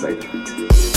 that.